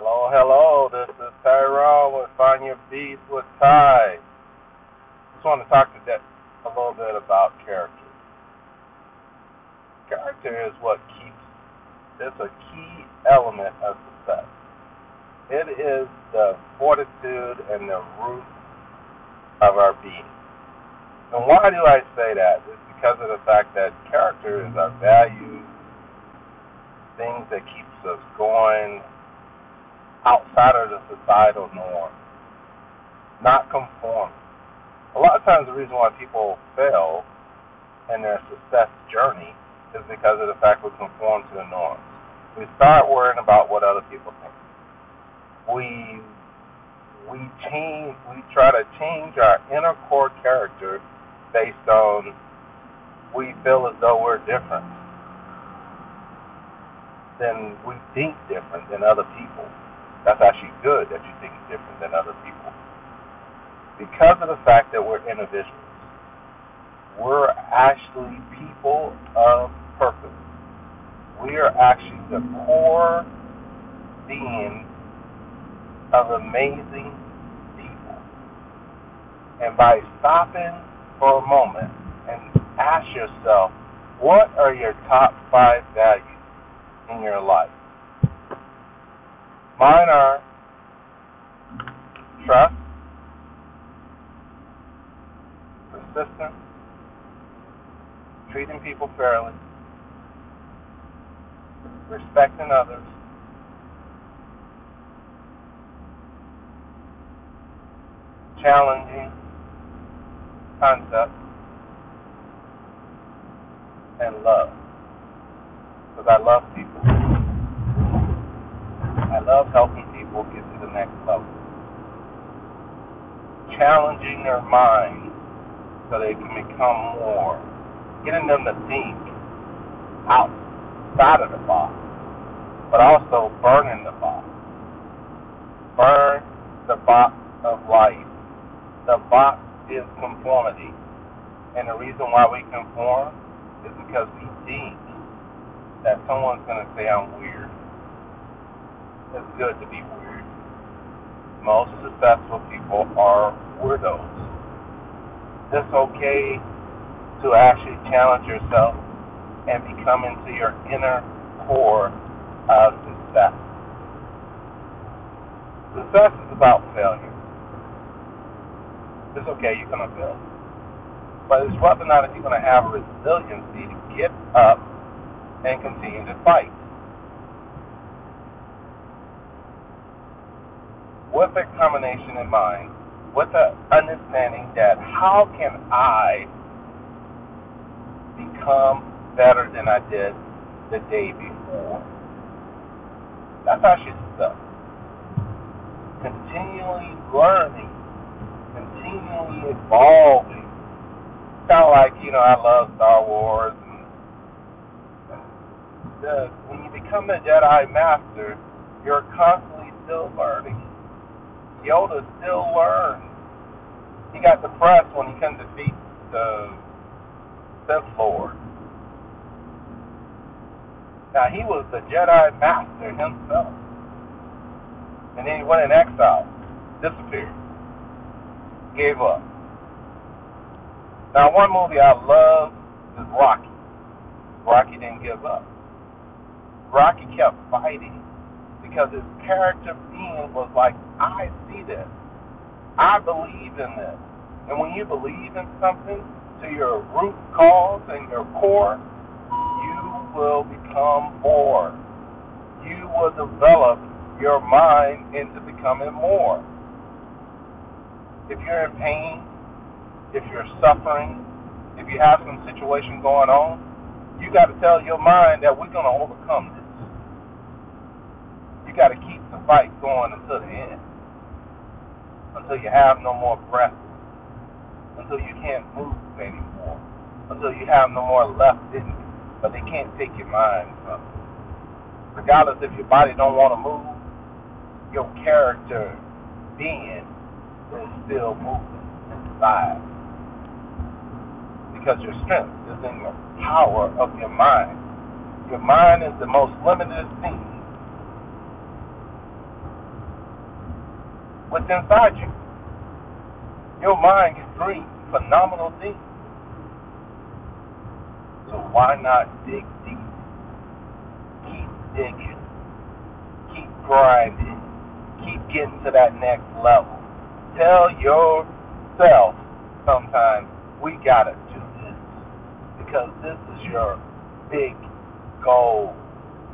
Hello, hello. This is Tyrone with Find Your Beast with Ty. Just want to talk to that a little bit about character. Character is what keeps. It's a key element of success. It is the fortitude and the root of our being. And why do I say that? It's because of the fact that character is our values, things that keeps us going outside of the societal norm, not conforming. A lot of times, the reason why people fail in their success journey is because of the fact we conform to the norms. We start worrying about what other people think. We we change. We try to change our inner core character based on we feel as though we're different. Then we think different than other people. That's actually good that you think different than other people because of the fact that we're individuals, we're actually people of purpose. We are actually the core being of amazing people. And by stopping for a moment and ask yourself, what are your top five values in your life? Mine are trust, persistence, treating people fairly, respecting others, challenging concepts, and love. Because I love people. I love helping people get to the next level. Challenging mind so they can become more. Getting them to think outside of the box, but also burning the box. Burn the box of life. The box is conformity. And the reason why we conform is because we think that someone's going to say I'm weird. It's good to be weird. Most successful people are weirdos it's okay to actually challenge yourself and become into your inner core of success. Success is about failure. It's okay, you're going to fail. But it's whether or not if you're going to have resiliency to get up and continue to fight. With that combination in mind, with the understanding that how can I become better than I did the day before? That's actually stuff. Continually learning, continually evolving. Kind of like, you know, I love Star Wars. And the, when you become the Jedi Master, you're constantly still learning Yoda still learns. He got depressed when he couldn't defeat the Sith Lord. Now he was the Jedi Master himself. And then he went in exile, disappeared, gave up. Now one movie I love is Rocky. Rocky didn't give up. Rocky kept fighting because his character being was like, I see this. I believe in this. And when you believe in something to your root cause and your core, you will become more. You will develop your mind into becoming more. If you're in pain, if you're suffering, if you have some situation going on, you got to tell your mind that we're going to overcome this got to keep the fight going until the end, until you have no more breath, until you can't move anymore, until you have no more left in you. But they can't take your mind from you. Regardless if your body don't want to move, your character being is still moving inside. Because your strength is in the power of your mind. Your mind is the most limited thing what's inside you. Your mind can dream phenomenal things. So why not dig deep? Keep digging. Keep grinding. Keep getting to that next level. Tell yourself sometimes we gotta do this because this is your big goal.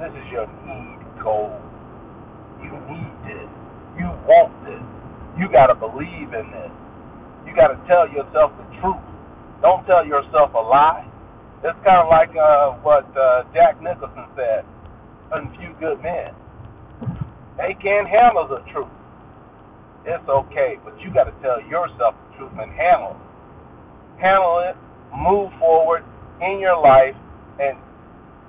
This is your need goal. You need this. You this. You gotta believe in this. You gotta tell yourself the truth. Don't tell yourself a lie. It's kind of like uh, what uh, Jack Nicholson said in Few Good Men. They can't handle the truth. It's okay, but you got to tell yourself the truth and handle it. Handle it, move forward in your life, and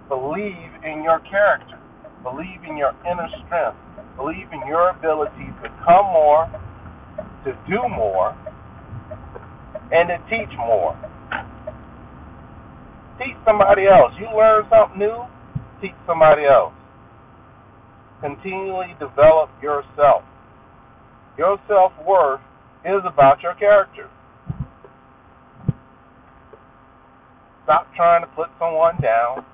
believe in your character. Believe in your inner strength. Believe in your ability to come more, to do more, and to teach more. Teach somebody else. You learn something new, teach somebody else. Continually develop yourself. Your self worth is about your character. Stop trying to put someone down.